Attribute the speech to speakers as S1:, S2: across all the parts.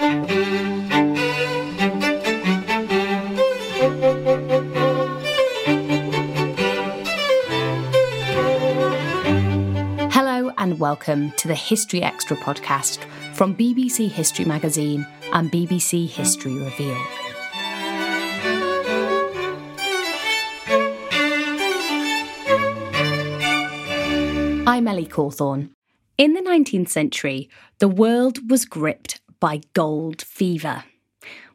S1: Hello, and welcome to the History Extra podcast from BBC History Magazine and BBC History Revealed. I'm Ellie Cawthorne. In the 19th century, the world was gripped by gold fever.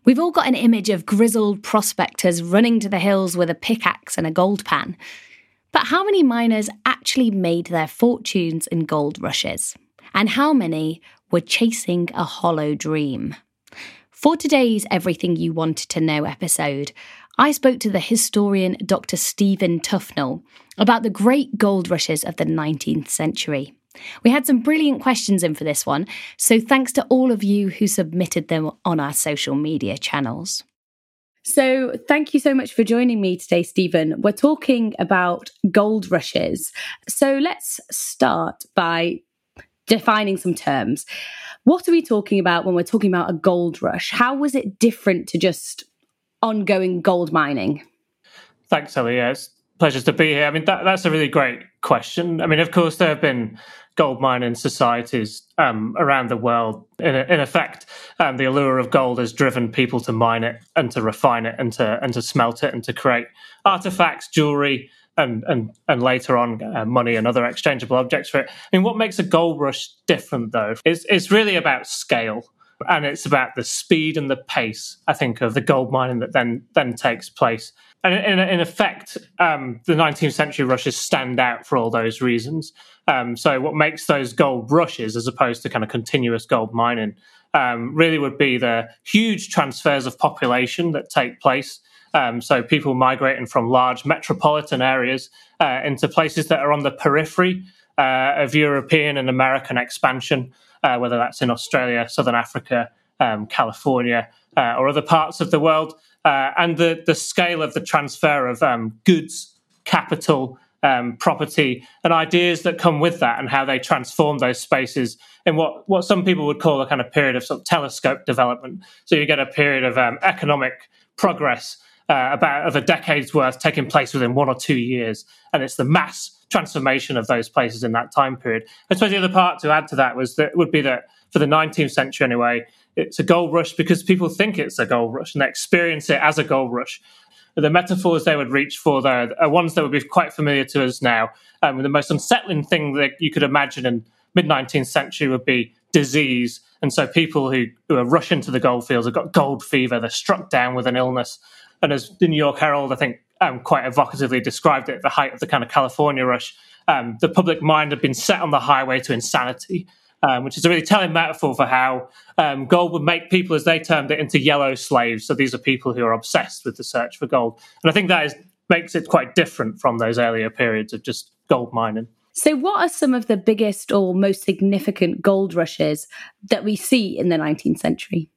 S1: We've all got an image of grizzled prospectors running to the hills with a pickaxe and a gold pan. But how many miners actually made their fortunes in gold rushes? And how many were chasing a hollow dream? For today's Everything You Wanted to Know episode, I spoke to the historian Dr. Stephen Tufnell about the great gold rushes of the 19th century. We had some brilliant questions in for this one, so thanks to all of you who submitted them on our social media channels. So, thank you so much for joining me today, Stephen. We're talking about gold rushes. So, let's start by defining some terms. What are we talking about when we're talking about a gold rush? How was it different to just ongoing gold mining?
S2: Thanks, Ellie. Yeah, it's pleasure to be here. I mean, that, that's a really great question. I mean, of course, there have been gold mining societies um, around the world. In, in effect, um, the allure of gold has driven people to mine it and to refine it and to and to smelt it and to create artifacts, jewelry, and and and later on uh, money and other exchangeable objects for it. I mean, what makes a gold rush different, though, is it's really about scale and it's about the speed and the pace. I think of the gold mining that then then takes place. And in, effect, um, the 19th century rushes stand out for all those reasons. Um, so, what makes those gold rushes, as opposed to kind of continuous gold mining, um, really would be the huge transfers of population that take place. Um, so, people migrating from large metropolitan areas uh, into places that are on the periphery uh, of European and American expansion, uh, whether that's in Australia, Southern Africa, um, California, uh, or other parts of the world uh, and the the scale of the transfer of um, goods, capital, um, property, and ideas that come with that, and how they transform those spaces in what what some people would call a kind of period of sort of telescope development. So you get a period of um, economic progress. Uh, about of a decade's worth taking place within one or two years, and it's the mass transformation of those places in that time period. I suppose the other part to add to that was that would be that for the 19th century anyway, it's a gold rush because people think it's a gold rush and they experience it as a gold rush. The metaphors they would reach for there are ones that would be quite familiar to us now. Um, the most unsettling thing that you could imagine in mid 19th century would be disease. And so people who, who are rushing to the gold fields have got gold fever, they're struck down with an illness. And as the New York Herald, I think, um, quite evocatively described it at the height of the kind of California rush. Um, the public mind had been set on the highway to insanity, um, which is a really telling metaphor for how um, gold would make people, as they termed it, into yellow slaves. So these are people who are obsessed with the search for gold, and I think that is, makes it quite different from those earlier periods of just gold mining.
S1: So, what are some of the biggest or most significant gold rushes that we see in the 19th century?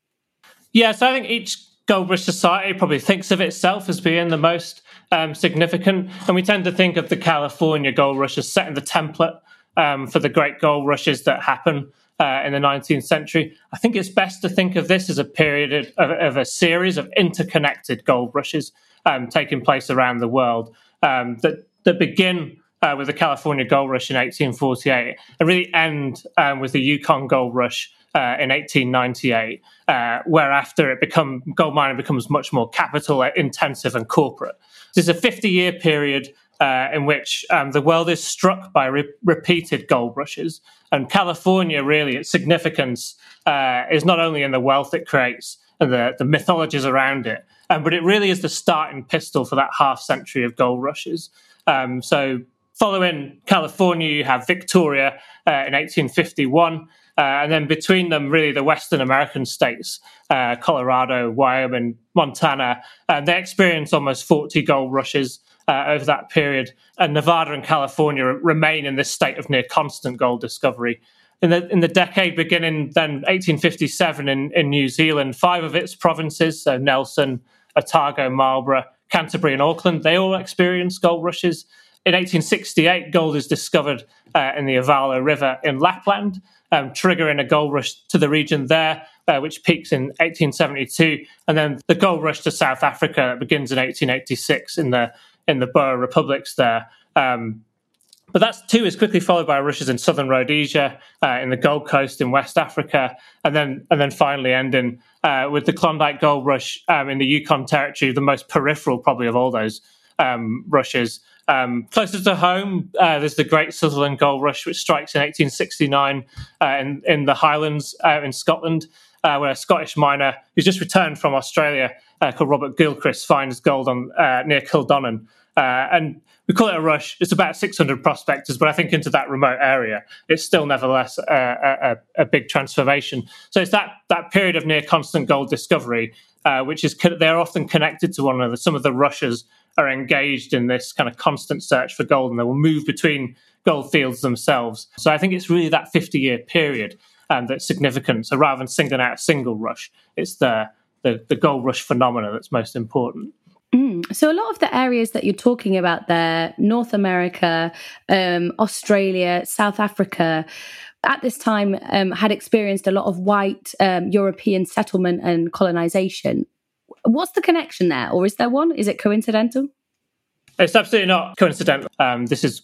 S2: Yeah, so I think each gold rush society probably thinks of itself as being the most um, significant. And we tend to think of the California gold rush as setting the template um, for the great gold rushes that happen uh, in the 19th century. I think it's best to think of this as a period of, of a series of interconnected gold rushes um, taking place around the world um, that, that begin uh, with the California gold rush in 1848 and really end um, with the Yukon gold rush uh, in 1898, uh, whereafter it become gold mining becomes much more capital intensive and corporate. This is a 50 year period uh, in which um, the world is struck by re- repeated gold rushes. And California, really, its significance uh, is not only in the wealth it creates and the, the mythologies around it, um, but it really is the starting pistol for that half century of gold rushes. Um, so, following California, you have Victoria uh, in 1851. Uh, and then between them, really the Western American states, uh, Colorado, Wyoming, Montana, uh, they experience almost 40 gold rushes uh, over that period. And Nevada and California remain in this state of near constant gold discovery. In the, in the decade beginning then 1857 in, in New Zealand, five of its provinces, so Nelson, Otago, Marlborough, Canterbury, and Auckland, they all experienced gold rushes. In 1868, gold is discovered uh, in the Ivalo River in Lapland um, triggering a gold rush to the region there, uh, which peaks in 1872, and then the gold rush to South Africa begins in 1886 in the in the Boer republics there. Um, but that's too is quickly followed by rushes in southern Rhodesia, uh, in the Gold Coast in West Africa, and then and then finally ending uh, with the Klondike Gold Rush um, in the Yukon Territory, the most peripheral probably of all those um, rushes, um, closer to home, uh, there's the Great Sutherland Gold Rush, which strikes in 1869 uh, in, in, the Highlands uh, in Scotland, uh, where a Scottish miner who's just returned from Australia uh, called Robert Gilchrist finds gold on uh, near Kildonan. and we call it a rush. It's about 600 prospectors, but I think into that remote area, it's still nevertheless a, a, a big transformation. So it's that, that period of near constant gold discovery, which is they're often connected to one another. Some of the rushes are engaged in this kind of constant search for gold and they will move between gold fields themselves. So I think it's really that 50 year period um, that's significant. So rather than singling out a single rush, it's the, the, the gold rush phenomena that's most important.
S1: Mm. So, a lot of the areas that you're talking about there, North America, um, Australia, South Africa, at this time um, had experienced a lot of white um, European settlement and colonization. What's the connection there, or is there one? Is it coincidental?
S2: It's absolutely not coincidental. Um, this is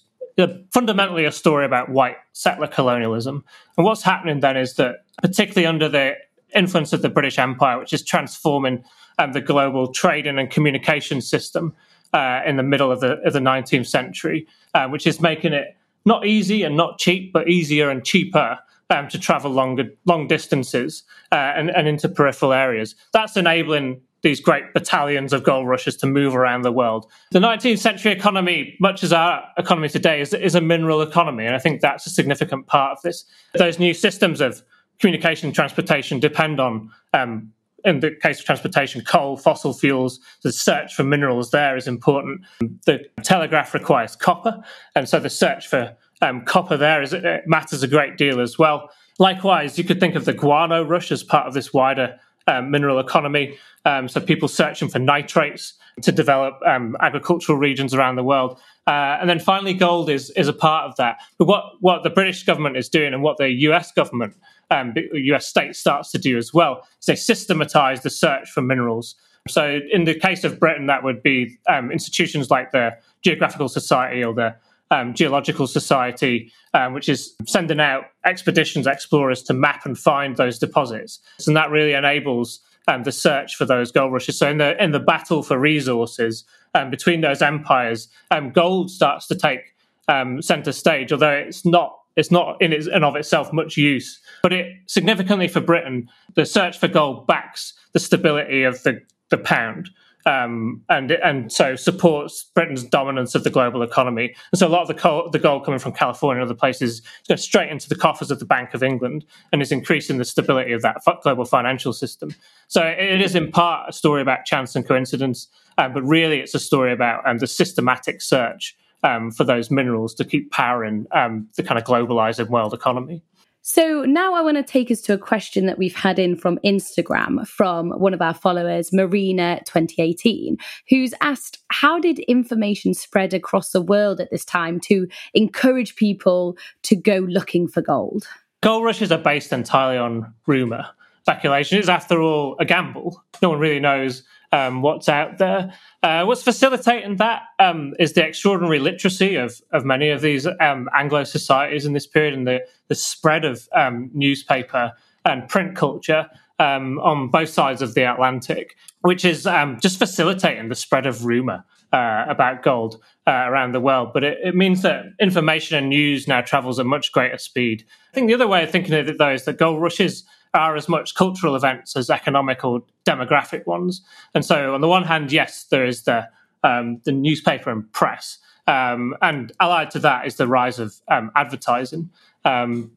S2: fundamentally a story about white settler colonialism. And what's happening then is that, particularly under the influence of the British Empire, which is transforming um, the global trading and communication system uh, in the middle of the, of the 19th century, uh, which is making it not easy and not cheap, but easier and cheaper um, to travel longer, long distances uh, and, and into peripheral areas. That's enabling these great battalions of gold rushers to move around the world. The 19th century economy, much as our economy today, is, is a mineral economy. And I think that's a significant part of this. Those new systems of communication and transportation depend on, um, in the case of transportation, coal, fossil fuels. The search for minerals there is important. The telegraph requires copper. And so the search for um, copper there is, matters a great deal as well. Likewise, you could think of the guano rush as part of this wider um, mineral economy. Um, so people searching for nitrates to develop um, agricultural regions around the world. Uh, and then finally, gold is is a part of that. But what what the British government is doing, and what the U.S. government, um, U.S. state starts to do as well, is they systematize the search for minerals. So in the case of Britain, that would be um, institutions like the Geographical Society or the um, Geological Society, um, which is sending out expeditions, explorers to map and find those deposits. And that really enables um, the search for those gold rushes. So in the in the battle for resources um, between those empires, um, gold starts to take um, center stage, although it's not it's not in and of itself much use. But it significantly for Britain, the search for gold backs the stability of the the pound. Um, and and so supports Britain's dominance of the global economy. And so a lot of the, the gold coming from California and other places goes straight into the coffers of the Bank of England and is increasing the stability of that global financial system. So it is in part a story about chance and coincidence, um, but really it's a story about um, the systematic search um, for those minerals to keep powering um, the kind of globalizing world economy.
S1: So now I want to take us to a question that we've had in from Instagram from one of our followers, Marina2018, who's asked How did information spread across the world at this time to encourage people to go looking for gold?
S2: Gold rushes are based entirely on rumour. Speculation is, after all, a gamble. No one really knows um, what's out there. Uh, what's facilitating that um, is the extraordinary literacy of, of many of these um, Anglo societies in this period and the, the spread of um, newspaper and print culture um, on both sides of the Atlantic, which is um, just facilitating the spread of rumor uh, about gold uh, around the world. But it, it, means that information and news now travels at much greater speed. I think the other way of thinking of it, though, is that gold rushes are as much cultural events as economic or demographic ones. And so, on the one hand, yes, there is the um, the newspaper and press, um, and allied to that is the rise of um, advertising um,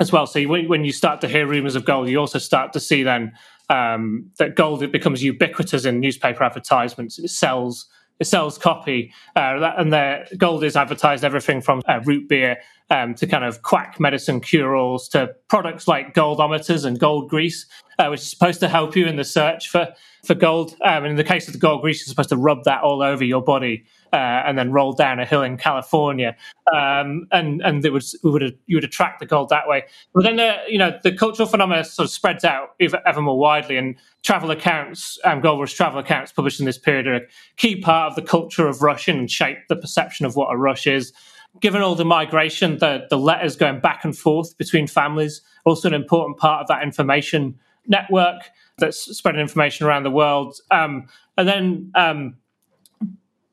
S2: as well. So when, when, you start to hear rumors of gold, you also start to see then um, that gold it becomes ubiquitous in newspaper advertisements. It sells it sells copy, uh, and the gold is advertised everything from uh, root beer um, to kind of quack medicine cure-alls to products like goldometers and gold grease, uh, which is supposed to help you in the search for for gold. Um, and in the case of the gold grease, you're supposed to rub that all over your body uh, and then roll down a hill in California, um, and and it would, it would you would attract the gold that way. But then the you know the cultural phenomena sort of spreads out ever, ever more widely, and travel accounts, um, gold rush travel accounts published in this period are a key part of the culture of Russian and shape the perception of what a rush is given all the migration, the, the letters going back and forth between families, also an important part of that information network that's spreading information around the world. Um, and then um,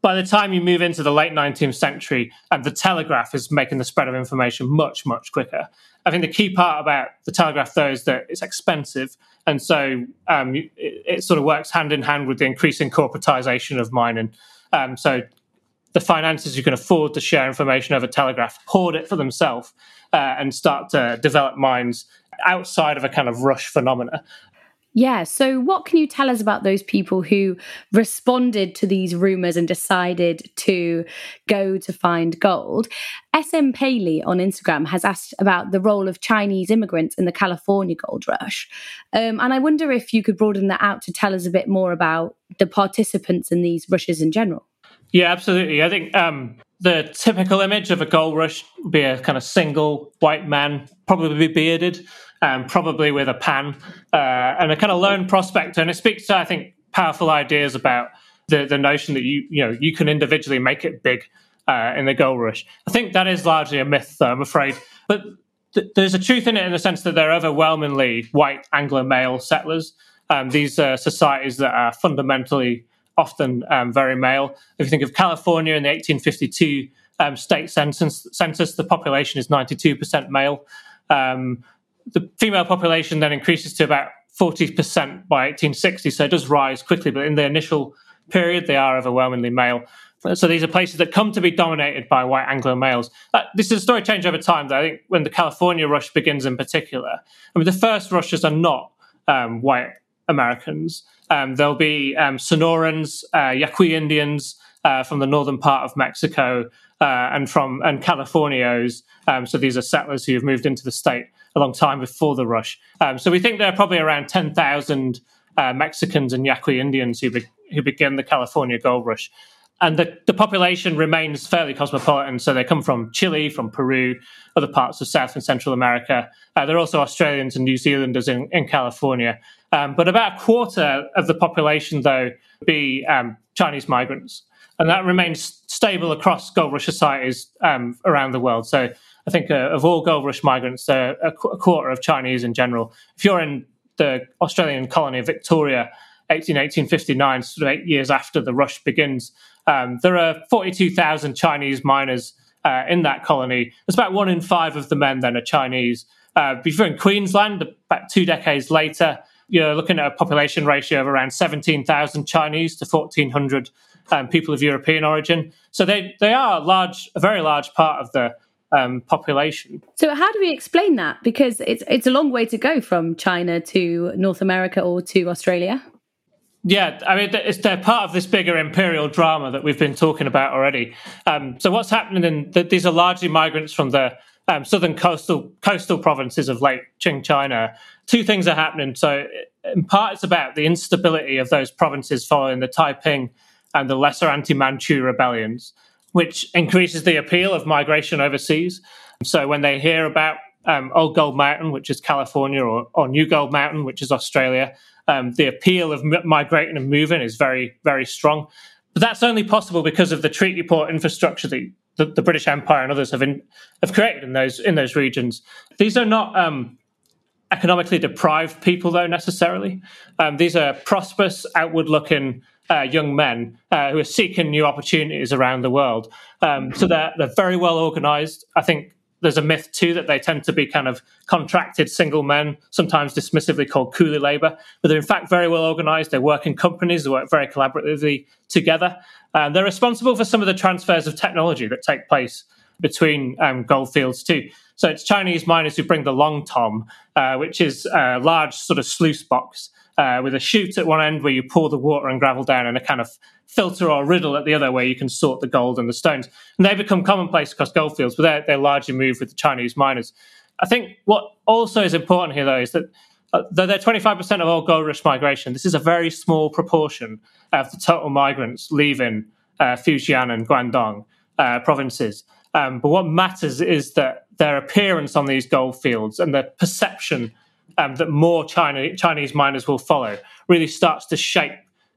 S2: by the time you move into the late 19th century, um, the telegraph is making the spread of information much, much quicker. I think the key part about the telegraph, though, is that it's expensive. And so um, it, it, sort of works hand in hand with the increasing corporatization of mining. Um, so the finances who can afford to share information over Telegraph hoard it for themselves uh, and start to develop mines outside of a kind of rush phenomena.
S1: Yeah. So, what can you tell us about those people who responded to these rumors and decided to go to find gold? SM Paley on Instagram has asked about the role of Chinese immigrants in the California gold rush. Um, and I wonder if you could broaden that out to tell us a bit more about the participants in these rushes in general.
S2: Yeah, absolutely. I think um, the typical image of a gold rush would be a kind of single white man, probably bearded, um, probably with a pan, uh, and a kind of lone prospector. And it speaks to, I think, powerful ideas about the, the notion that you you know you can individually make it big uh, in the gold rush. I think that is largely a myth, though, I'm afraid. But th- there's a truth in it in the sense that they're overwhelmingly white Anglo male settlers. Um, these are societies that are fundamentally often um, very male. If you think of California in the 1852 um, state census, census, the population is 92% male. Um, the female population then increases to about 40% by 1860, so it does rise quickly, but in the initial period, they are overwhelmingly male. So these are places that come to be dominated by white Anglo males. Uh, this is a story change over time, though. I think when the California rush begins in particular, I mean, the first rushes are not um, white Americans. Um, there'll be um, Sonorans, uh, Yaqui Indians uh, from the northern part of Mexico, uh, and from and Californios. Um, so these are settlers who have moved into the state a long time before the rush. Um, so we think there are probably around ten thousand uh, Mexicans and Yaqui Indians who be- who begin the California gold rush. And the, the population remains fairly cosmopolitan. So they come from Chile, from Peru, other parts of South and Central America. Uh, there are also Australians and New Zealanders in, in California. Um, but about a quarter of the population, though, be um, Chinese migrants. And that remains stable across gold rush societies um, around the world. So I think uh, of all gold rush migrants, uh, a, qu- a, quarter of Chinese in general. If you're in the Australian colony of Victoria, 18, 1859, sort of eight years after the rush begins, um, there are 42,000 Chinese miners uh, in that colony. It's about one in five of the men then are Chinese. Uh, before in Queensland, about two decades later, you're looking at a population ratio of around 17,000 Chinese to 1,400 um, people of European origin. So they, they are a large, a very large part of the um, population.
S1: So how do we explain that? Because it's it's a long way to go from China to North America or to Australia.
S2: Yeah, I mean, it's, they're part of this bigger imperial drama that we've been talking about already. Um, so what's happening in the, these are largely migrants from the um, southern coastal coastal provinces of Lake Qing China. Two things are happening. So in part, it's about the instability of those provinces following the Taiping and the lesser anti-Manchu rebellions, which increases the appeal of migration overseas. So when they hear about um, Old Gold Mountain, which is California, or, or New Gold Mountain, which is Australia, um, the appeal of migrating and moving is very, very strong. But that's only possible because of the treaty port infrastructure that the, the British Empire and others have in, have created in those in those regions. These are not um, economically deprived people, though necessarily. Um, these are prosperous, outward-looking uh, young men uh, who are seeking new opportunities around the world. Um, so they're they're very well organised. I think there's a myth too that they tend to be kind of contracted single men, sometimes dismissively called coolie labor, but they're in fact very well organized. They work in companies, they work very collaboratively together. And they're responsible for some of the transfers of technology that take place between um, goldfields too. So it's Chinese miners who bring the long tom, uh, which is a large sort of sluice box uh, with a chute at one end where you pour the water and gravel down and a kind of filter or riddle at the other where you can sort the gold and the stones. And they become commonplace across goldfields, but they're, they're largely moved with the Chinese miners. I think what also is important here, though, is that though they're 25% of all gold rush migration, this is a very small proportion of the total migrants leaving uh, Fujian and Guangdong uh, provinces. Um, but what matters is that their appearance on these gold fields and the perception um, that more China, Chinese miners will follow really starts to shape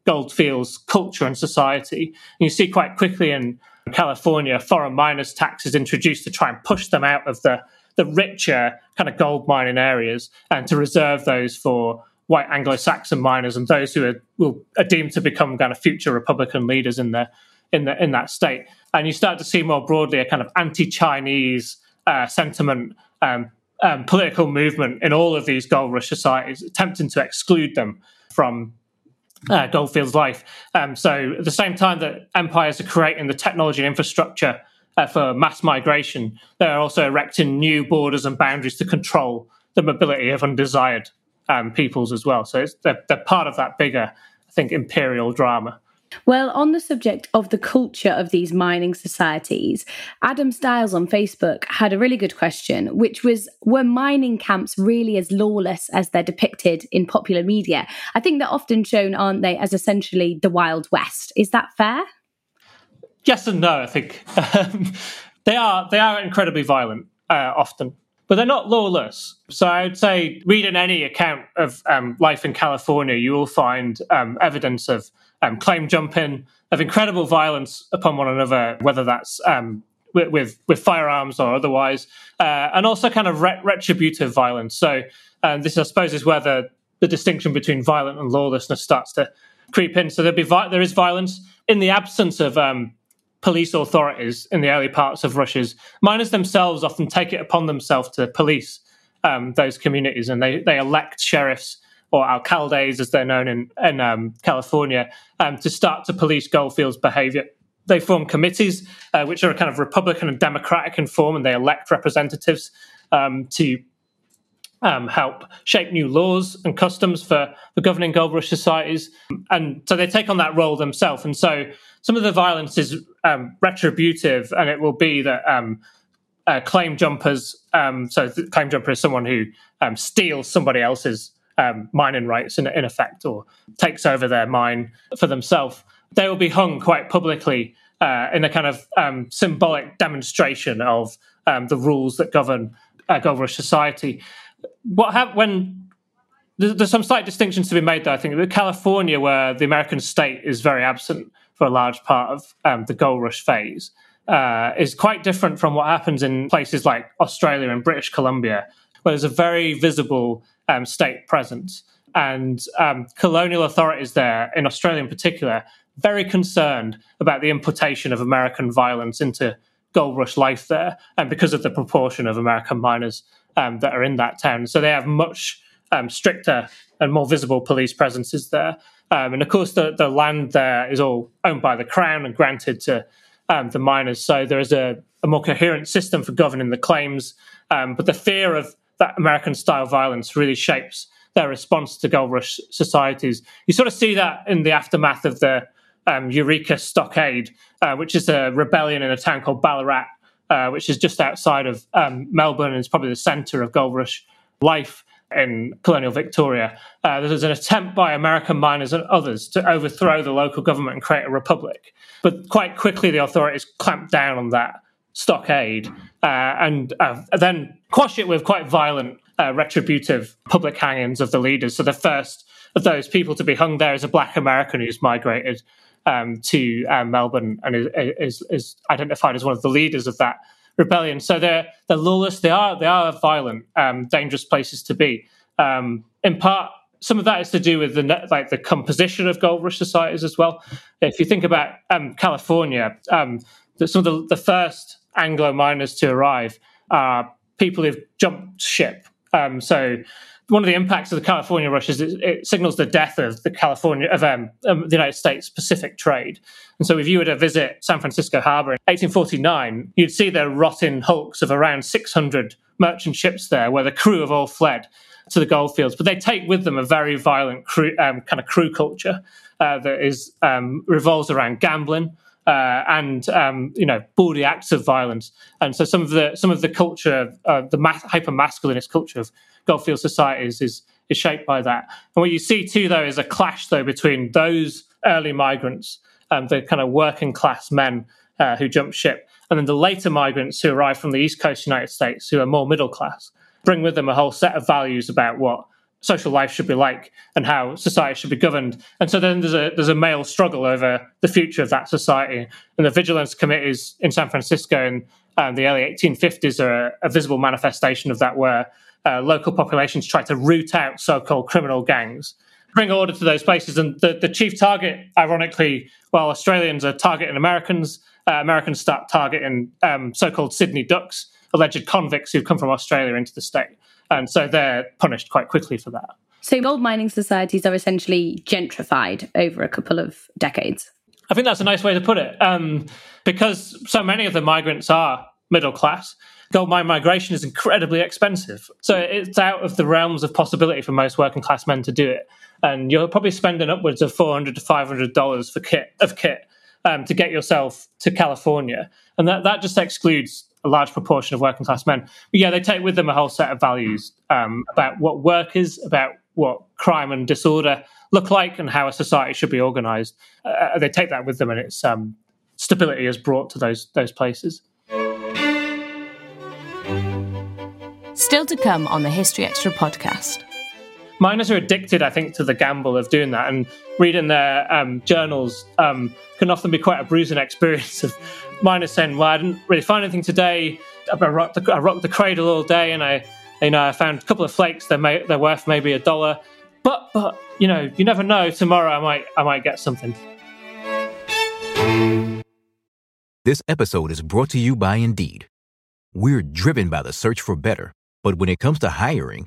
S2: Goldfields culture and society. And you see quite quickly in California, foreign miners' taxes introduced to try and push them out of the, the richer kind of gold mining areas and to reserve those for white Anglo-Saxon miners and those who are, will, are deemed to become kind of future Republican leaders in the in the in that state. And you start to see more broadly a kind of anti-Chinese uh, sentiment, um, um, political movement in all of these gold rush societies, attempting to exclude them from uh, Goldfields life. Um, so at the same time that empires are creating the technology and infrastructure uh, for mass migration, they're also erecting new borders and boundaries to control the mobility of undesired um, peoples as well. So they're, they're part of that bigger, I think, imperial drama.
S1: Well, on the subject of the culture of these mining societies, Adam Styles on Facebook had a really good question, which was Were mining camps really as lawless as they're depicted in popular media? I think they're often shown, aren't they, as essentially the Wild West. Is that fair?
S2: Yes and no, I think. Um, they are they are incredibly violent uh, often but they're not lawless. So I would say, reading any account of um, life in California, you will find um, evidence of um, claim jumping, of incredible violence upon one another, whether that's um, with, with, with firearms or otherwise, uh, and also kind of re- retributive violence. So um, this, I suppose, is where the, the distinction between violent and lawlessness starts to creep in. So there be vi- there is violence in the absence of um, police authorities in the early parts of Russia's. Miners themselves often take it upon themselves to police um, those communities, and they they elect sheriffs or alcaldes, as they're known in, in um, California, um, to start to police Goldfields' behavior. They form committees, uh, which are kind of Republican and Democratic in form, and they elect representatives um, to um, help shape new laws and customs for, for governing gold rush societies. And so they take on that role themselves. And so some of the violence is um, retributive, and it will be that um, uh, claim jumpers. Um, so, claim jumper is someone who um, steals somebody else's um, mining rights in, in effect or takes over their mine for themselves, they will be hung quite publicly uh, in a kind of um, symbolic demonstration of the rules that govern uh, society. What when there's some slight distinctions to be made, though. I think California, where the American state is very absent for a large part of um, the gold rush phase, uh, is quite different from what happens in places like Australia and British Columbia, where there's a very visible um, state presence. And um, colonial authorities there, in Australia in particular, very concerned about the importation of American violence into gold rush life there, and because of the proportion of American miners um, that are in that town. So they have much um, stricter and more visible police presences there. Um, and of course, the, the land there is all owned by the crown and granted to um, the miners. So there is a, a, more coherent system for governing the claims. Um, but the fear of that American style violence really shapes their response to gold rush societies. You sort of see that in the aftermath of the um, Eureka Stockade, uh, which is a rebellion in a town called Ballarat, uh, which is just outside of um, Melbourne and is probably the centre of gold rush life in colonial Victoria. Uh, there was an attempt by American miners and others to overthrow the local government and create a republic. But quite quickly, the authorities clamped down on that stockade uh, and uh, then quash it with quite violent uh, retributive public hangings of the leaders. So the first of those people to be hung there is a black American who's migrated um, to uh, Melbourne and is, is, is, identified as one of the leaders of that rebellion. So they're they're lawless. They are they are violent, um, dangerous places to be. Um, in part, some of that is to do with the like the composition of gold rush societies as well. If you think about um, California, um, some of the, the first Anglo miners to arrive are people who've jumped ship. Um, so one of the impacts of the California rush is it, it signals the death of the California of um, um, the United States Pacific trade. And so, if you were to visit San Francisco Harbor in 1849, you'd see the rotting hulks of around 600 merchant ships there, where the crew have all fled to the gold fields. But they take with them a very violent crew, um, kind of crew culture uh, that is um, revolves around gambling. Uh, and um, you know bawdy acts of violence, and so some of the some of the culture, uh, the ma- hyper masculinist culture of Goldfield societies is is shaped by that. And what you see too, though, is a clash though between those early migrants, um, the kind of working class men uh, who jump ship, and then the later migrants who arrive from the East Coast United States, who are more middle class, bring with them a whole set of values about what social life should be like and how society should be governed. And so then there's a there's a male struggle over the future of that society. And the vigilance committees in San Francisco in um, the early 1850s are a, a visible manifestation of that, where uh, local populations try to root out so-called criminal gangs, bring order to those places. And the, the chief target, ironically, while Australians are targeting Americans, uh, Americans start targeting um, so-called Sydney Ducks, alleged convicts who've come from Australia into the state. And so they're punished quite quickly for that.
S1: So gold mining societies are essentially gentrified over a couple of decades.
S2: I think that's a nice way to put it. Um, because so many of the migrants are middle class, gold mine migration is incredibly expensive. So it's out of the realms of possibility for most working class men to do it. And you're probably spending upwards of four hundred to five hundred dollars for kit of kit um, to get yourself to California, and that that just excludes a large proportion of working class men. But yeah, they take with them a whole set of values um, about what work is, about what crime and disorder look like, and how a society should be organised. Uh, they take that with them, and it's um, stability is brought to those those places.
S1: Still to come on the History Extra podcast.
S2: Miners are addicted, I think, to the gamble of doing that, and reading their um, journals um, can often be quite a bruising experience of miners saying, "Well, I didn't really find anything today. I rocked the, I rocked the cradle all day, and I, you know, I found a couple of flakes. They're, may, they're worth maybe a dollar, but, but, you know, you never know. Tomorrow, I might, I might get something."
S3: This episode is brought to you by Indeed. We're driven by the search for better but when it comes to hiring,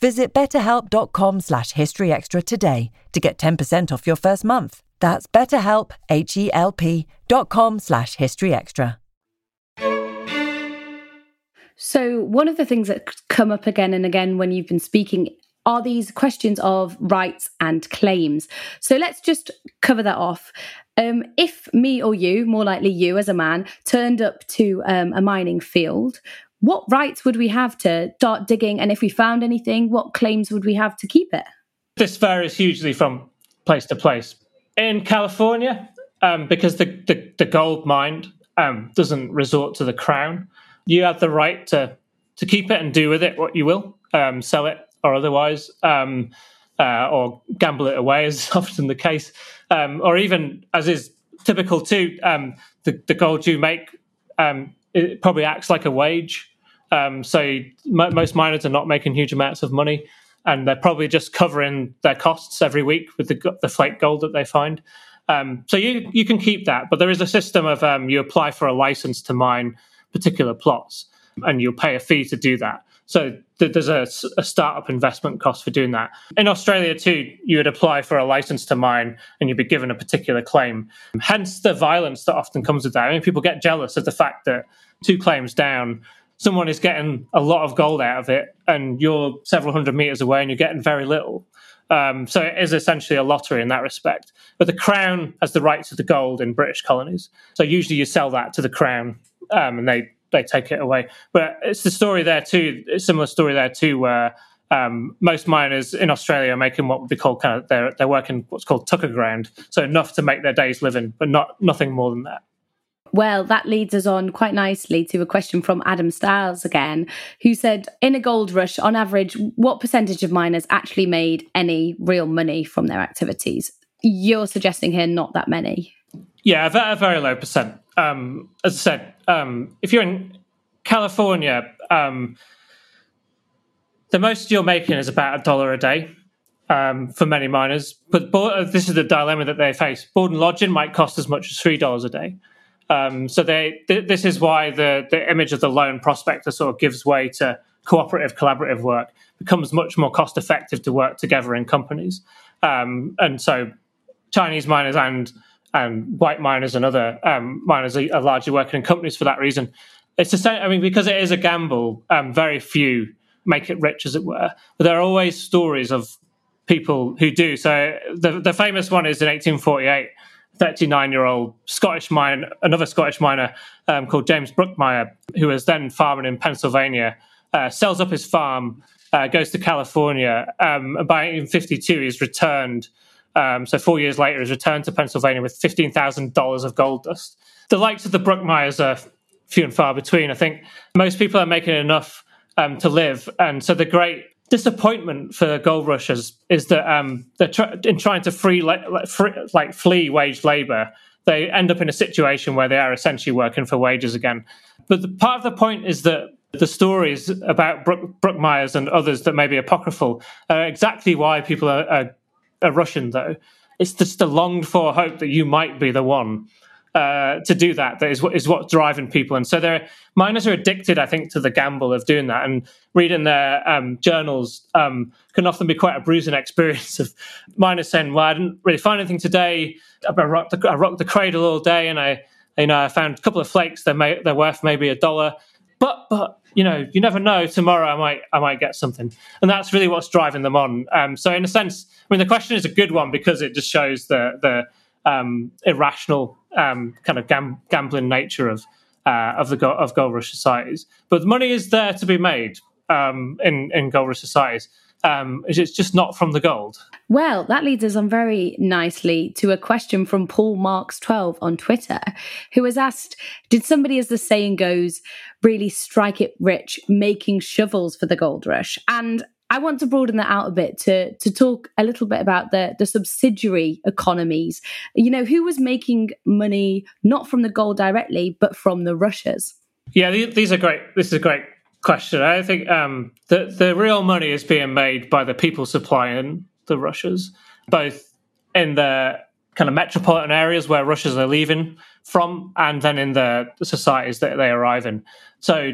S4: Visit betterhelp.com slash historyextra today to get 10% off your first month. That's betterhelp, H-E-L-P dot com slash historyextra.
S1: So, one of the things that come up again and again when you've been speaking are these questions of rights and claims. So, let's just cover that off. Um, if me or you, more likely you as a man, turned up to um, a mining field, what rights would we have to start digging? And if we found anything, what claims would we have to keep it?
S2: This varies hugely from place to place. In California, um, because the, the, the, gold mine um, doesn't resort to the crown, you have the right to to keep it and do with it what you will, um, sell it or otherwise, um, uh, or gamble it away, as is often the case, um, or even as is typical too, um, the, the, gold you make it probably acts like a wage. Um, so m- most miners are not making huge amounts of money, and they're probably just covering their costs every week with the, the flake gold that they find. Um, so you you can keep that, but there is a system of um, you apply for a license to mine particular plots, and you'll pay a fee to do that. So th- there's a, a, startup investment cost for doing that. In Australia too, you would apply for a license to mine, and you'd be given a particular claim. Hence the violence that often comes with that. I mean, people get jealous of the fact that two claims down, someone is getting a lot of gold out of it, and you're several hundred meters away, and you're getting very little. Um, so it is essentially a lottery in that respect. But the Crown has the right to the gold in British colonies. So usually you sell that to the Crown um, and they, they take it away. But it's the story there too, a similar story there too, where um, most miners in Australia are making what would be called kind of they're they're working what's called tucker ground, so enough to make their days living, but not nothing more than that.
S1: Well, that leads us on quite nicely to a question from Adam Stiles again, who said, In a gold rush, on average, what percentage of miners actually made any real money from their activities? You're suggesting here not that many.
S2: Yeah, a very low percent. Um, as I said, um, if you're in California, um, the most you're making is about a dollar a day um, for many miners. But bo- this is the dilemma that they face. Board and lodging might cost as much as three dollars a day. Um, so they, th- this is why the, the image of the lone prospector sort of gives way to cooperative, collaborative work, becomes much more cost effective to work together in companies. Um, and so Chinese miners and and white miners and other um, miners are, are, largely working in companies for that reason. It's the same. I mean, because it is a gamble, um, very few make it rich, as it were. But there are always stories of people who do. So the the famous one is in 1848. 39 year old Scottish miner, another Scottish miner um, called James Brookmyer, who was then farming in Pennsylvania, uh, sells up his farm, uh, goes to California. Um, by 1852, he's returned. Um, so four years later, he's returned to Pennsylvania with $15,000 of gold dust. The likes of the Brookmyers are few and far between. I think most people are making enough um, to live. And so the great disappointment for gold rushers is that um, they're tr- in trying to free, like, free, like flee wage labor. They end up in a situation where they are essentially working for wages again. But the, part of the point is that the stories about Brook, Brookmyers and others that may be apocryphal are exactly why people are, are, are Russian, though. It's just a longed for hope that you might be the one uh, to do that that is what is what's driving people. And so they're miners are addicted i think to the gamble of doing that. And reading their um, journals um, can often be quite a bruising experience of miners saying well i didn't really find anything today. I rocked the, I rocked the cradle all day and i you know i found a couple of flakes. They're, may, they're worth maybe a dollar. But but you know you never know. Tomorrow i might i might get something. And that's really what's driving them on. Um, so in a sense i mean the question is a good one because it just shows the the um, irrational um, kind of gam- gambling nature of uh, of the go- of gold rush societies. But the money is there to be made um, in in gold rush societies. Um, it's just not from the gold.
S1: Well, that leads us on very nicely to a question from Paul Marks 12 on Twitter, who has asked Did somebody, as the saying goes, really strike it rich making shovels for the gold rush? And I want to broaden that out a bit to to talk a little bit about the the subsidiary economies. You know, who was making money not from the gold directly, but from the Russians?
S2: Yeah, these are great. This is a great question. I think um, the the real money is being made by the people supplying the Russians, both in the kind of metropolitan areas where Russians are leaving from, and then in the societies that they arrive in. So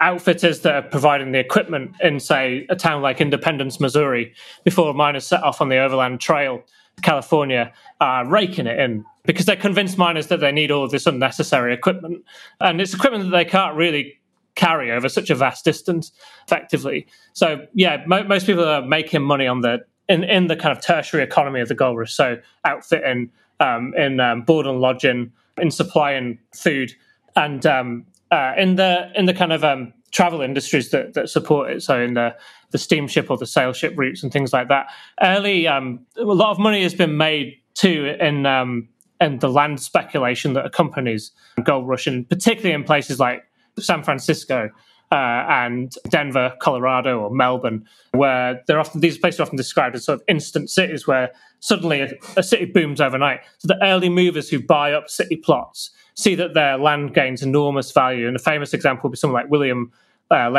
S2: outfitters that are providing the equipment in, say, a town like Independence, Missouri, before miners set off on the overland trail, to California, are raking it in because they're convinced miners that they need all of this unnecessary equipment. And it's equipment that they can't really carry over such a vast distance effectively. So, yeah, mo- most people are making money on the in, in the kind of tertiary economy of the gold rush. So, outfitting, um, in um, board and lodging, in supplying food, and um, uh, in the in the kind of um, travel industries that, that support it. So in the the steamship or the sail ship routes and things like that. Early, um, a lot of money has been made too in um, in the land speculation that accompanies gold rush, and particularly in places like San Francisco. Uh, and Denver, Colorado, or Melbourne, where they're often these places are often described as sort of instant cities, where suddenly a, a city booms overnight. So the early movers who buy up city plots see that their land gains enormous value. And a famous example would be someone like William uh,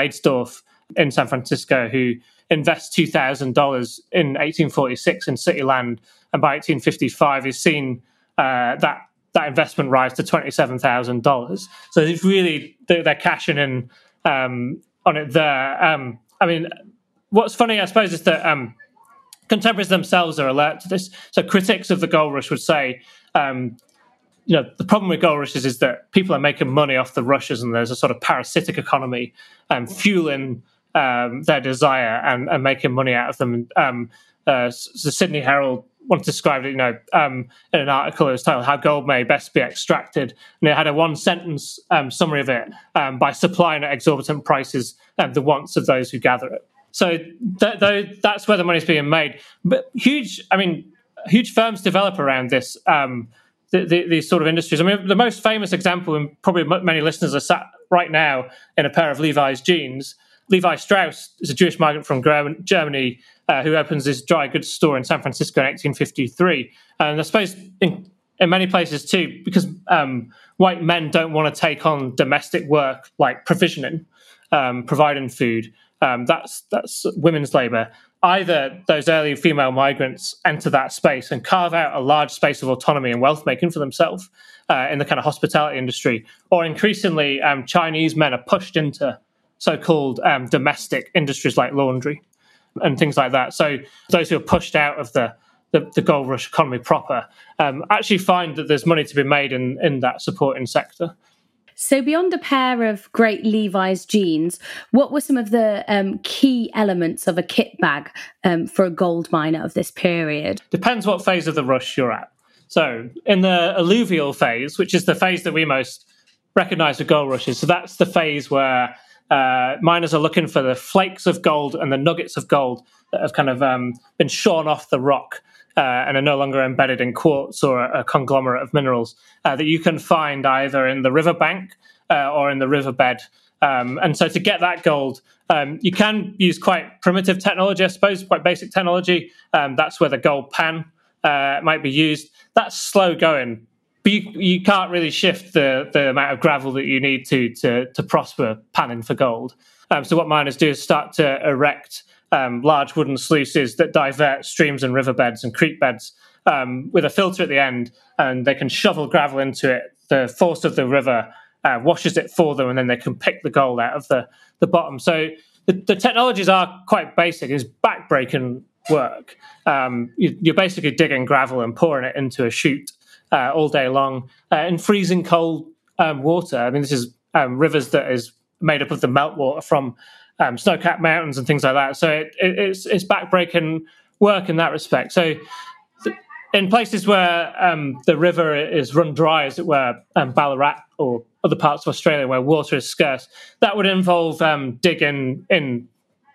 S2: in San Francisco, who invests $2,000 in 1846 in city land. And by 1855, he's seen uh, that that investment rise to $27,000. So it's really, they're, they're cashing in um, on it there. Um, I mean, what's funny, I suppose, is that um, contemporaries themselves are alert to this. So critics of the gold rush would say um, you know the problem with gold rushes is that people are making money off the rushes, and there's a sort of parasitic economy um, fueling um, their desire and, and, making money out of them. Um, uh, the Sydney Herald once described it, you know, um, in an article it was titled "How Gold May Best Be Extracted," and it had a one-sentence um, summary of it um, by supplying at exorbitant prices the wants of those who gather it. So th- th- that's where the money's being made. But huge, I mean, huge firms develop around this. Um, the, the, these sort of industries. I mean, the most famous example, and probably many listeners are sat right now in a pair of Levi's jeans. Levi Strauss is a Jewish migrant from Germany uh, who opens his dry goods store in San Francisco in 1853. And I suppose in, in many places too, because um, white men don't want to take on domestic work like provisioning, um, providing food. Um, that's that's women's labour either those early female migrants enter that space and carve out a large space of autonomy and wealth making for themselves uh, in the kind of hospitality industry, or increasingly um, Chinese men are pushed into so-called um, domestic industries like laundry and things like that. So those who are pushed out of the the, the gold rush economy proper um, actually find that there's money to be made in in that supporting sector.
S1: So, beyond a pair of great Levi's jeans, what were some of the um, key elements of a kit bag um, for a gold miner of this period?
S2: Depends what phase of the rush you're at. So, in the alluvial phase, which is the phase that we most recognize with gold rushes, so that's the phase where uh, miners are looking for the flakes of gold and the nuggets of gold that have kind of um, been shorn off the rock uh, and are no longer embedded in quartz or a, a conglomerate of minerals uh, that you can find either in the riverbank uh, or in the riverbed. Um, and so to get that gold, um, you can use quite primitive technology, I suppose, quite basic technology. Um, that's where the gold pan uh, might be used. That's slow going, but you, you can't really shift the, the amount of gravel that you need to to, to prosper panning for gold. Um, so what miners do is start to erect um, large wooden sluices that divert streams and riverbeds and creek beds um, with a filter at the end, and they can shovel gravel into it. The force of the river uh, washes it for them, and then they can pick the gold out of the, the bottom. So the, the technologies are quite basic. It's backbreaking work. Um, you, are basically digging gravel and pouring it into a chute uh, all day long uh, in freezing cold um, water. I mean, this is um, rivers that is made up of the meltwater from um, snow-capped mountains and things like that. So it, it, it's it's backbreaking work in that respect. So th- in places where um, the river is run dry, as it were, um, Ballarat or other parts of Australia where water is scarce, that would involve um, digging in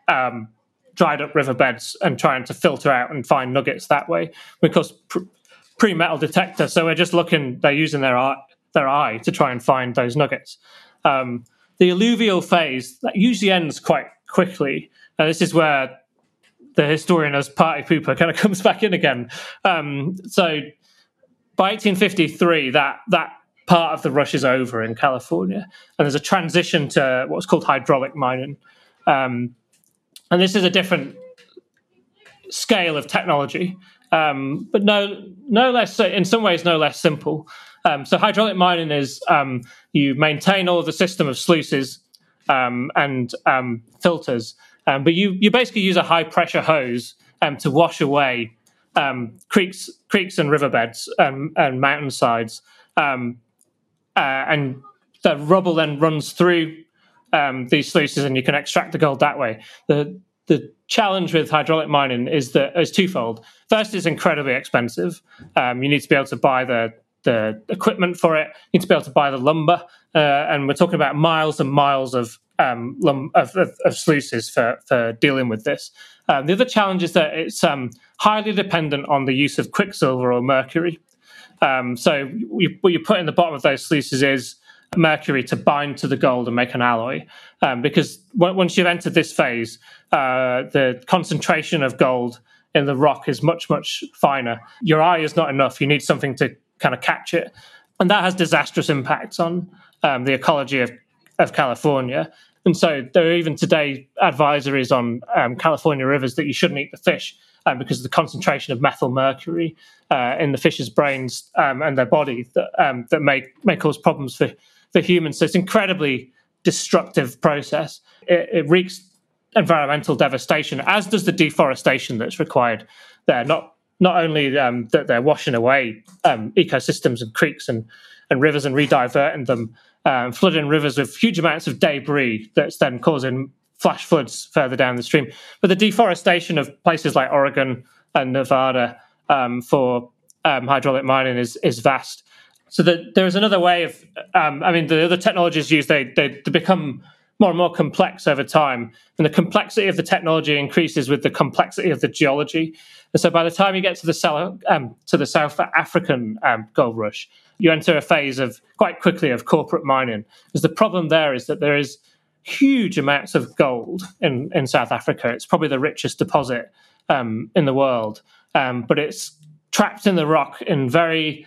S2: um, dried up riverbeds and trying to filter out and find nuggets that way. Because pre metal detector, so we're just looking. They're using their eye, their eye to try and find those nuggets. Um, the alluvial phase that usually ends quite quickly. And this is where the historian as party pooper kind of comes back in again. Um, so by 1853, that that part of the rush is over in California, and there's a transition to what's called hydraulic mining. Um, and this is a different scale of technology, um, but no, no less, in some ways, no less simple. Um, so hydraulic mining is um, you maintain all of the system of sluices um, and um, filters, um, but you you basically use a high pressure hose to wash away creeks creeks and riverbeds and, and mountainsides, uh, and the rubble then runs through these sluices, and you can extract the gold that way. The the challenge with hydraulic mining is that is twofold. First, it's incredibly expensive. Um, you need to be able to buy the the equipment for it. You need to be able to buy the lumber, uh, and we're talking about miles and miles of um, lum- of, of, of, sluices for for dealing with this. Um, the other challenge is that it's um, highly dependent on the use of quicksilver or mercury. Um, so you, what you put in the bottom of those sluices is mercury to bind to the gold and make an alloy. Um, because w- once you've entered this phase, uh, the concentration of gold in the rock is much, much finer. Your eye is not enough. You need something to kind of catch it. And that has disastrous impacts on um, the ecology of, of California. And so there are even today advisories on um, California rivers that you shouldn't eat the fish um, because of the concentration of methyl mercury uh, in the fish's brains um, and their body that um, that may may cause problems for for humans. So it's incredibly destructive process. It, it wreaks environmental devastation, as does the deforestation that's required there. Not not only um, that they're washing away um, ecosystems and creeks and, and rivers and rediverting them, um, flooding rivers with huge amounts of debris that's then causing flash floods further down the stream. But the deforestation of places like Oregon and Nevada um, for um, hydraulic mining is is vast. So the, there's another way of, um, I mean, the other technologies used, they, they, they become more and more complex over time. And the complexity of the technology increases with the complexity of the geology. And so by the time you get to the South, um, to the South African um, gold rush, you enter a phase of quite quickly of corporate mining. Because the problem there is that there is huge amounts of gold in, in South Africa. It's probably the richest deposit um, in the world, um, but it's trapped in the rock in very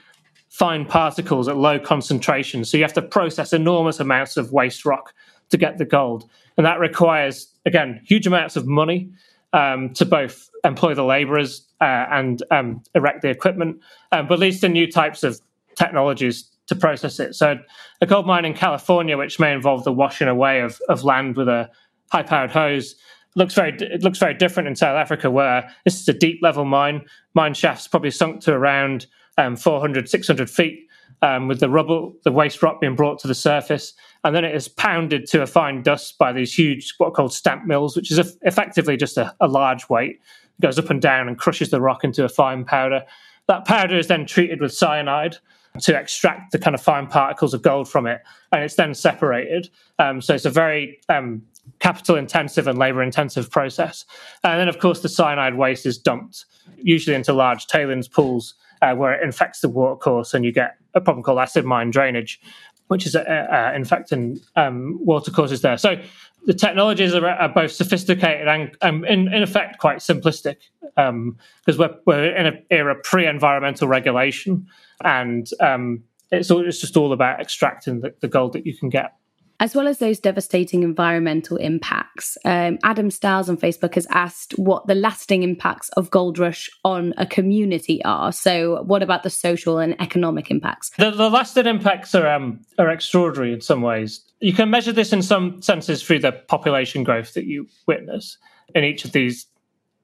S2: fine particles at low concentrations. So you have to process enormous amounts of waste rock to get the gold. And that requires, again, huge amounts of money um, to both employ the laborers uh, and um, erect the equipment, um, but leads to new types of technologies to process it. So a gold mine in California, which may involve the washing away of, of land with a high powered hose, looks very it looks very different in South Africa, where this is a deep level mine. Mine shafts probably sunk to around um, 400, 600 feet um, with the rubble, the waste rock being brought to the surface. And then it is pounded to a fine dust by these huge, what are called stamp mills, which is effectively just a, a large weight. It goes up and down and crushes the rock into a fine powder. That powder is then treated with cyanide to extract the kind of fine particles of gold from it, and it's then separated. Um, so it's a very um, capital intensive and labor intensive process. And then, of course, the cyanide waste is dumped, usually into large tailings pools uh, where it infects the water course and you get a problem called acid mine drainage, which is uh, uh, infecting um, watercourses there. So the technologies are, are both sophisticated and, um, in, in, effect, quite simplistic because um, we're, we're in an era pre environmental regulation and um, it's, all, it's just all about extracting the, the gold that you can get.
S1: As well as those devastating environmental impacts, um, Adam Stiles on Facebook has asked what the lasting impacts of Gold Rush on a community are. So, what about the social and economic impacts?
S2: The, the lasting impacts are um, are extraordinary in some ways. You can measure this in some senses through the population growth that you witness in each of these,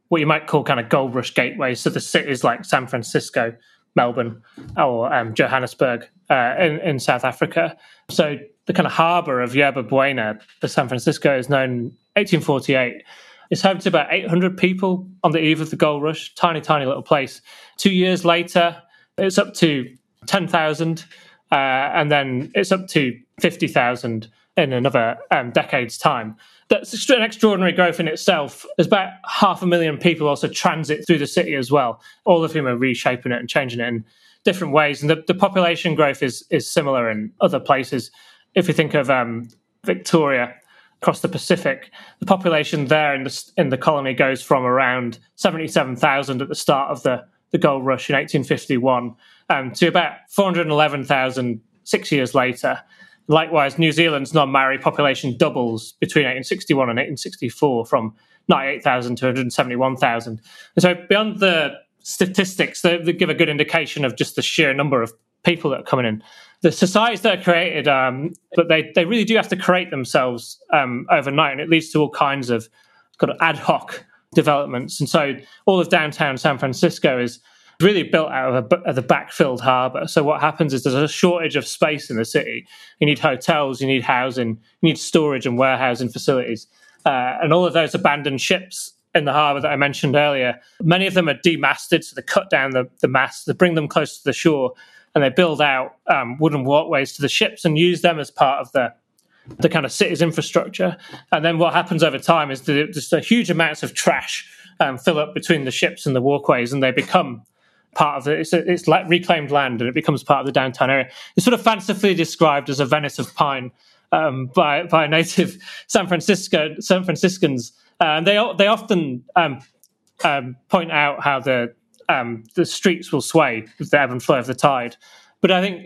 S2: what you might call kind of Gold Rush gateways. So, the cities like San Francisco, Melbourne, or um, Johannesburg uh, in, in South Africa. So the kind of harbour of Yerba Buena, the San Francisco, is known 1848. It's home to about 800 people on the eve of the gold rush. Tiny, tiny little place. Two years later, it's up to 10,000, uh, and then it's up to 50,000 in another um, decade's time. That's an extraordinary growth in itself. There's about half a million people also transit through the city as well, all of whom are reshaping it and changing it in different ways. And the, the population growth is is similar in other places if you think of um, Victoria across the Pacific, the population there in the in the colony goes from around seventy seven thousand at the start of the the gold rush in eighteen fifty one um, to about four hundred eleven thousand six years later. Likewise, New Zealand's non Maori population doubles between 1861 and 1864 from 98,000 to 171,000. And so, beyond the statistics, they, give a good indication of just the sheer number of people that are coming in. The societies that are created, um, but they, they really do have to create themselves um, overnight, and it leads to all kinds of kind of ad hoc developments. And so, all of downtown San Francisco is really built out of, a, of the backfilled harbour. So what happens is there's a shortage of space in the city. You need hotels, you need housing, you need storage and warehousing facilities, uh, and all of those abandoned ships in the harbour that I mentioned earlier. Many of them are demasted, so they cut down the, the masts, they bring them close to the shore, and they build out um, wooden walkways to the ships and use them as part of the the kind of city's infrastructure. And then what happens over time is that just a huge amounts of trash um, fill up between the ships and the walkways, and they become part of it. It's, it's like reclaimed land and it becomes part of the downtown area. It's sort of fancifully described as a Venice of pine um, by by native San Francisco San Franciscans. Uh, and they they often um, um, point out how the um, the streets will sway with the ebb and flow of the tide. But I think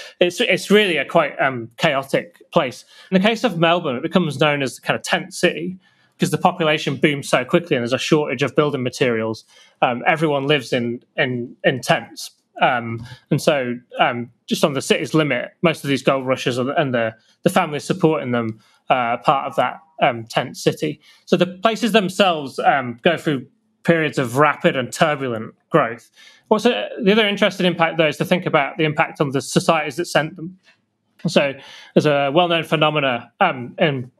S2: it's it's really a quite um, chaotic place. In the case of Melbourne, it becomes known as the kind of tent city because the population booms so quickly and there's a shortage of building materials. Um, everyone lives in in, in tents, um, and so um, just on the city's limit, most of these gold rushes and the the families supporting them uh, part of that um, tent city. So the places themselves um, go through periods of rapid and turbulent growth. What's a, the other interesting impact, though, is to think about the impact on the societies that sent them. So, there's a well-known phenomena um, in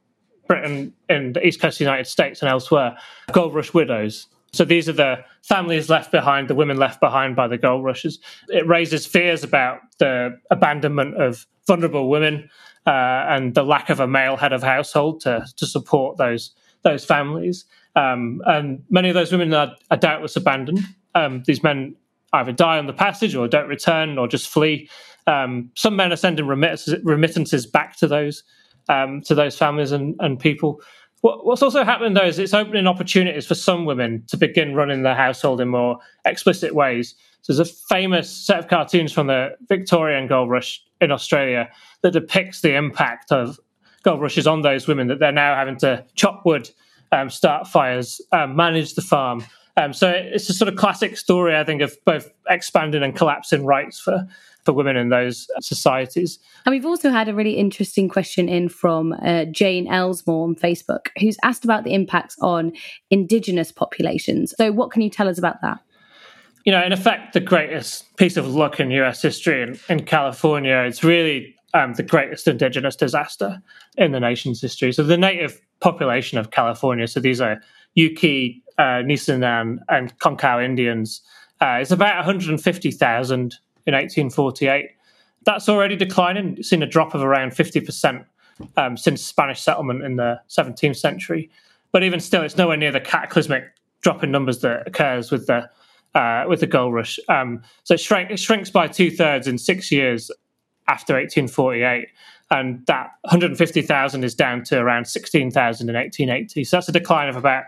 S2: Britain in the East Coast of the United States and elsewhere, gold rush widows. So these are the families left behind, the women left behind by the gold rushes. It raises fears about the abandonment of vulnerable women uh, and the lack of a male head of household to, to support those those families. Um, and many of those women are, are doubtless abandoned. Um, these men either die on the passage or don't return or just flee. Um, some men are sending remittances, back to those um, to those families and, and people. What, what's also happening though is it's opening opportunities for some women to begin running their household in more explicit ways. So there's a famous set of cartoons from the Victorian gold rush in Australia that depicts the impact of gold rushes on those women that they're now having to chop wood, um, start fires, um, manage the farm. Um, so it's a sort of classic story, I think, of both expanding and collapsing rights for for women in those societies.
S1: And we've also had a really interesting question in from uh, Jane Elsmore on Facebook, who's asked about the impacts on Indigenous populations. So, what can you tell us about that?
S2: You know, in effect, the greatest piece of luck in US history in, in California, it's really um, the greatest indigenous disaster in the nation's history. So, the native population of California, so these are Yuki, uh, Nisenan, and Concow Indians, uh, is about 150,000 in 1848. That's already declining. It's seen a drop of around 50% um, since Spanish settlement in the 17th century. But even still, it's nowhere near the cataclysmic drop in numbers that occurs with the uh, with the gold rush. Um, so it, shrink, it shrinks by two thirds in six years after 1848, and that 150,000 is down to around 16,000 in 1880. So that's a decline of about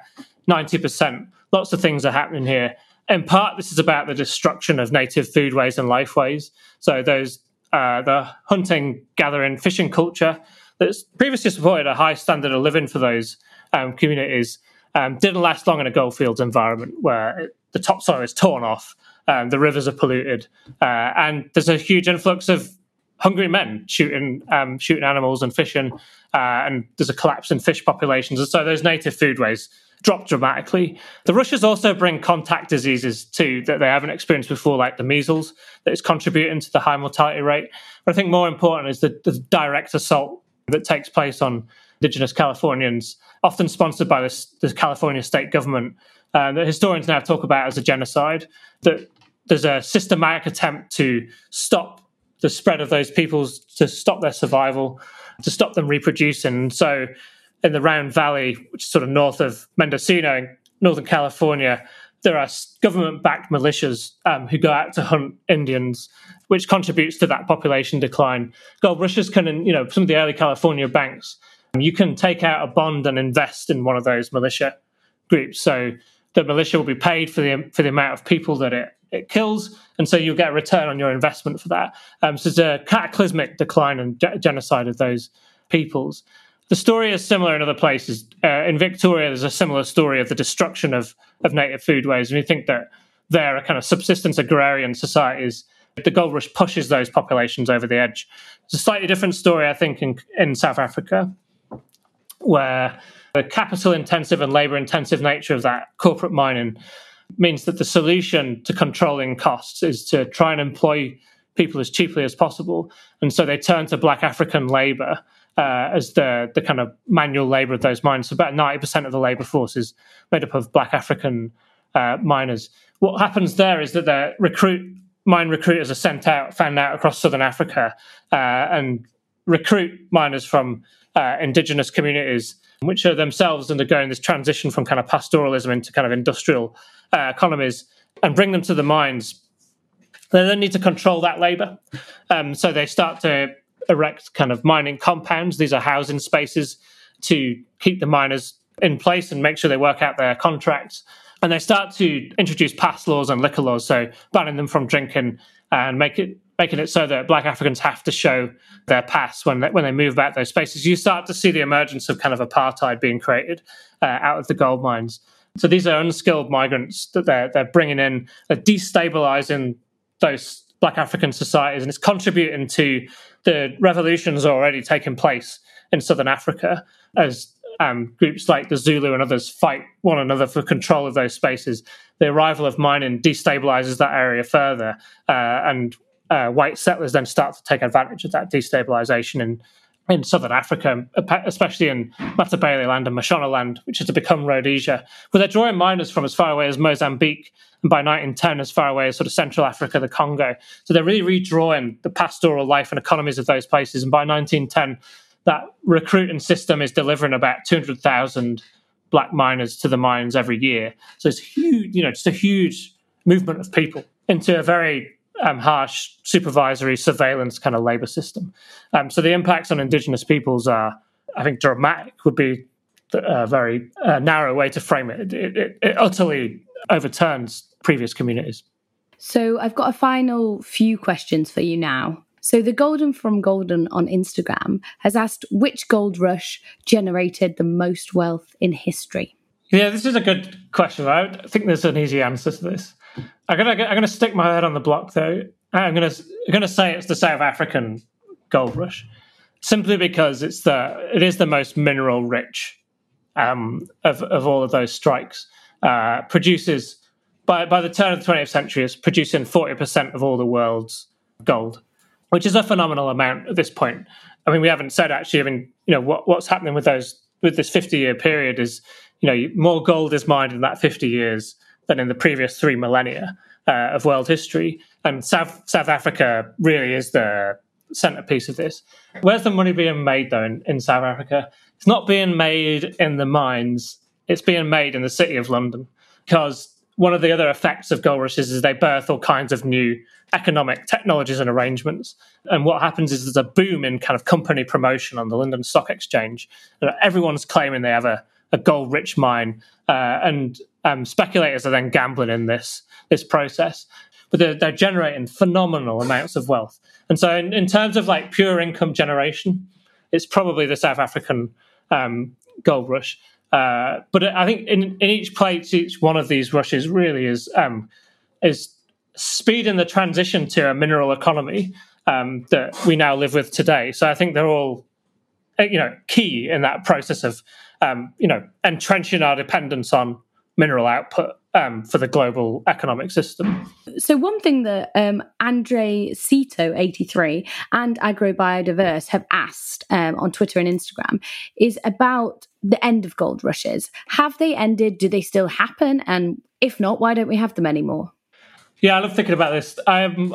S2: 90%. Lots of things are happening here in part, this is about the destruction of native foodways and lifeways. So those uh, the hunting, gathering, fishing culture that's previously supported a high standard of living for those um, communities um, didn't last long in a goldfields environment where it, the topsoil is torn off, um, the rivers are polluted, uh, and there's a huge influx of hungry men shooting um, shooting animals and fishing, uh, and there's a collapse in fish populations, and so those native foodways drop dramatically. The Russians also bring contact diseases too that they haven't experienced before, like the measles, that is contributing to the high mortality rate. But I think more important is the, the direct assault that takes place on Indigenous Californians, often sponsored by the, the California state government, uh, that historians now talk about as a genocide. That there's a systematic attempt to stop the spread of those peoples, to stop their survival, to stop them reproducing. So in the Round Valley, which is sort of north of Mendocino in Northern California, there are government backed militias um, who go out to hunt Indians, which contributes to that population decline. Gold rushes can, you know, some of the early California banks, you can take out a bond and invest in one of those militia groups. So the militia will be paid for the for the amount of people that it it kills, and so you get a return on your investment for that. Um, so it's a cataclysmic decline and ge- genocide of those peoples. The story is similar in other places. Uh, in Victoria, there's a similar story of the destruction of, of native foodways. And we think that there are kind of subsistence agrarian societies. The gold rush pushes those populations over the edge. It's a slightly different story, I think, in, in South Africa, where the capital intensive and labor intensive nature of that corporate mining means that the solution to controlling costs is to try and employ people as cheaply as possible. And so they turn to black African labor uh, as the the kind of manual labor of those mines. So about ninety percent of the labor force is made up of black African uh, miners. What happens there is that the recruit mine recruiters are sent out, found out across southern Africa, uh, and recruit miners from uh, indigenous communities, which are themselves undergoing this transition from kind of pastoralism into kind of industrial uh, economies, and bring them to the mines. They then need to control that labor, um, so they start to erect kind of mining compounds. These are housing spaces to keep the miners in place and make sure they work out their contracts. And they start to introduce pass laws and liquor laws, so banning them from drinking and make it making it so that black Africans have to show their pass when they, when they move about those spaces. You start to see the emergence of kind of apartheid being created uh, out of the gold mines. So these are unskilled migrants that they're they're bringing in, they're destabilizing those black African societies, and it's contributing to the revolutions already taking place in southern Africa as um, groups like the Zulu and others fight one another for control of those spaces. The arrival of mining destabilizes that area further, uh, and uh, white settlers then start to take advantage of that destabilization and in southern Africa, especially in Matabeleland and Mashonaland, which is to become Rhodesia, where they're drawing miners from as far away as Mozambique and by 1910 as far away as sort of Central Africa, the Congo. So they're really redrawing the pastoral life and economies of those places. And by 1910, that recruiting system is delivering about 200,000 black miners to the mines every year. So it's huge, you know, just a huge movement of people into a very um, harsh supervisory surveillance kind of labor system. Um, so the impacts on indigenous peoples are, I think, dramatic. Would be a very uh, narrow way to frame it. It, it. it utterly overturns previous communities.
S1: So I've got a final few questions for you now. So the Golden from Golden on Instagram has asked which gold rush generated the most wealth in history.
S2: Yeah, this is a good question. I think there's an easy answer to this. I'm gonna I'm gonna stick my head on the block though. I'm gonna I'm gonna say it's the South African gold rush, simply because it's the it is the most mineral rich um, of of all of those strikes. Uh, produces by by the turn of the 20th century is producing 40 percent of all the world's gold, which is a phenomenal amount at this point. I mean, we haven't said actually. I mean, you know what what's happening with those with this 50 year period is you know more gold is mined in that 50 years than in the previous three millennia uh, of world history. And South South Africa really is the centerpiece of this. Where's the money being made though in, in South Africa? It's not being made in the mines. It's being made in the city of London because one of the other effects of gold rushes is they birth all kinds of new economic technologies and arrangements. And what happens is there's a boom in kind of company promotion on the London Stock Exchange. Everyone's claiming they have a, a gold rich mine. Uh, and um, speculators are then gambling in this this process, but they're, they're generating phenomenal amounts of wealth. And so, in, in, terms of like pure income generation, it's probably the South African um, gold rush. Uh, but I think in, in each place, each one of these rushes really is um, is speeding the transition to a mineral economy um, that we now live with today. So I think they're all you know key in that process of um, you know entrenching our dependence on mineral output um, for the global economic system.
S1: So, one thing that um, Andre Cito, 83, and AgroBiodiverse have asked um, on Twitter and Instagram is about the end of gold rushes. Have they ended? Do they still happen? And if not, why don't we have them anymore?
S2: Yeah, I love thinking about this. Um,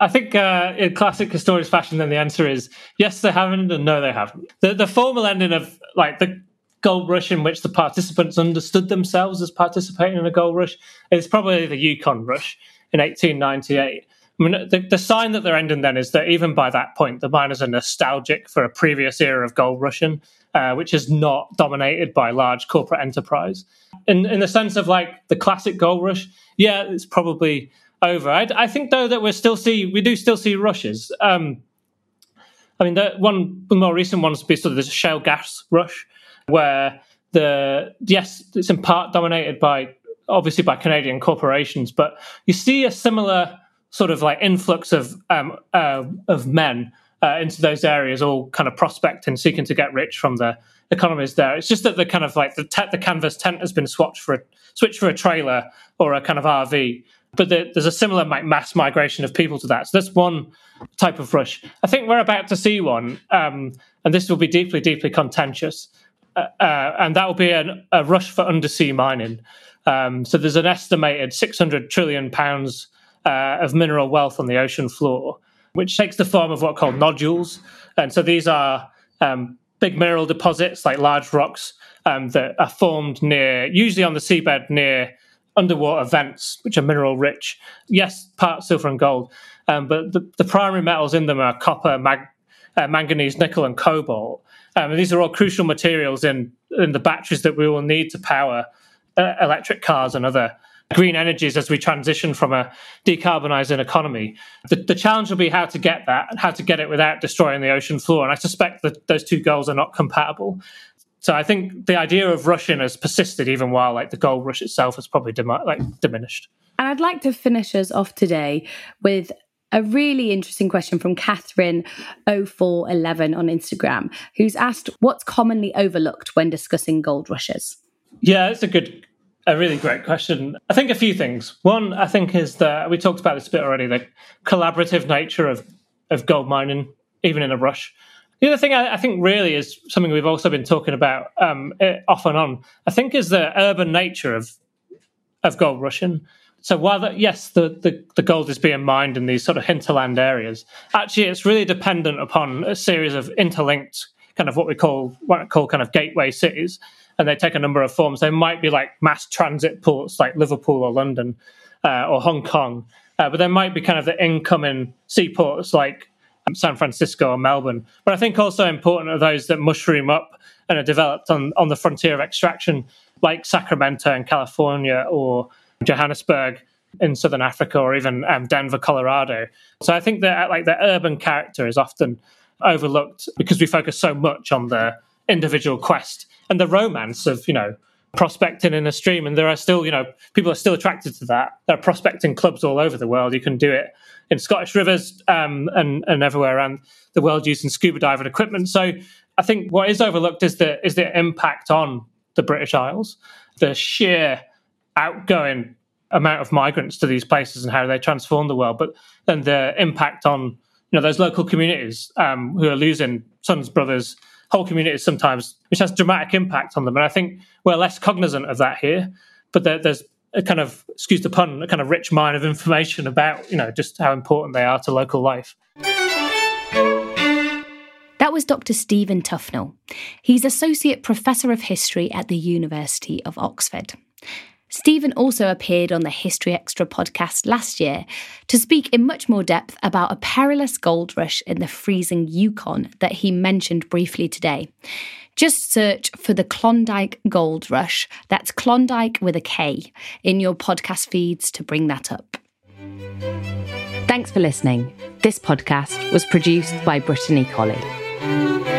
S2: I think uh, in classic historians fashion, then the answer is yes, they haven't, and no, they haven't. The, the formal ending of like the gold rush in which the participants understood themselves as participating in a gold rush is probably the Yukon rush in 1898. I mean, the, the, sign that they're ending then is that even by that point, the miners are nostalgic for a previous era of gold rushing, uh, which is not dominated by large corporate enterprise. in in the sense of like the classic gold rush, yeah, it's probably over. I, I think though that we still see we do still see rushes. Um, I mean, the one the more recent ones would be sort of the shale gas rush, where the yes, it's in part dominated by obviously by Canadian corporations, but you see a similar sort of like influx of um, uh, of men uh, into those areas, all kind of prospecting, seeking to get rich from the economies there. It's just that the kind of like the te- the canvas tent has been swapped for a switched for a trailer or a kind of RV. But the, there's a similar like, mass migration of people to that. So that's one type of rush. I think we're about to see one, um, and this will be deeply, deeply contentious. Uh, uh, and that will be an, a rush for undersea mining. Um, so there's an estimated 600 trillion pounds uh, of mineral wealth on the ocean floor, which takes the form of what are called nodules. And so these are um, big mineral deposits, like large rocks um, that are formed near, usually on the seabed near underwater vents, which are mineral rich. Yes, part silver and gold, um, but the, the, primary metals in them are copper, mag, uh, manganese, nickel, and cobalt. Um, these are all crucial materials in in the batteries that we will need to power uh, electric cars and other green energies as we transition from a decarbonising economy. The, the, challenge will be how to get that and how to get it without destroying the ocean floor. And I suspect that those two goals are not compatible. So I think the idea of rushing has persisted even while like the gold rush itself has probably like diminished.
S1: And I'd like to finish us off today with a really interesting question from Catherine0411 on Instagram, who's asked what's commonly overlooked when discussing gold rushes?
S2: Yeah, it's a good a really great question. I think a few things. One, I think, is that we talked about this a bit already the collaborative nature of, of gold mining, even in a rush. The other thing I, I think really is something we've also been talking about um, eh, off and on, I think, is the urban nature of of gold rushing. So while the, yes, the, the, the gold is being mined in these sort of hinterland areas, actually it's really dependent upon a series of interlinked kind of what we call what call kind of gateway cities and they take a number of forms. They might be like mass transit ports like Liverpool or London uh, or Hong Kong, uh, but there might be kind of the incoming seaports like um, San Francisco or Melbourne. But I think also important are those that mushroom up and are developed on, on the frontier of extraction, like Sacramento in California or Johannesburg in southern Africa or even um, Denver, Colorado. So I think that like the urban character is often overlooked because we focus so much on the individual quest and the romance of you know prospecting in a stream. And there are still you know people are still attracted to that. There are prospecting clubs all over the world. You can do it in scottish rivers um, and, and everywhere around the world using scuba diving equipment. So i think what is overlooked is the is the impact on the british isles the sheer outgoing amount of migrants to these places and how they transform the world but then the impact on you know those local communities um, who are losing sons brothers whole communities sometimes, which has dramatic impact on them. And I think we're less cognizant of that here. But there, there's a kind of, excuse the pun, a kind of rich mine of information about, you know, just how important they are to local life.
S1: That was Dr. Stephen Tuffnell. He's Associate Professor of History at the University of Oxford. Stephen also appeared on the History Extra podcast last year to speak in much more depth about a perilous gold rush in the freezing Yukon that he mentioned briefly today. Just search for the Klondike Gold Rush, that's Klondike with a K, in your podcast feeds to bring that up. Thanks for listening. This podcast was produced by Brittany Colley.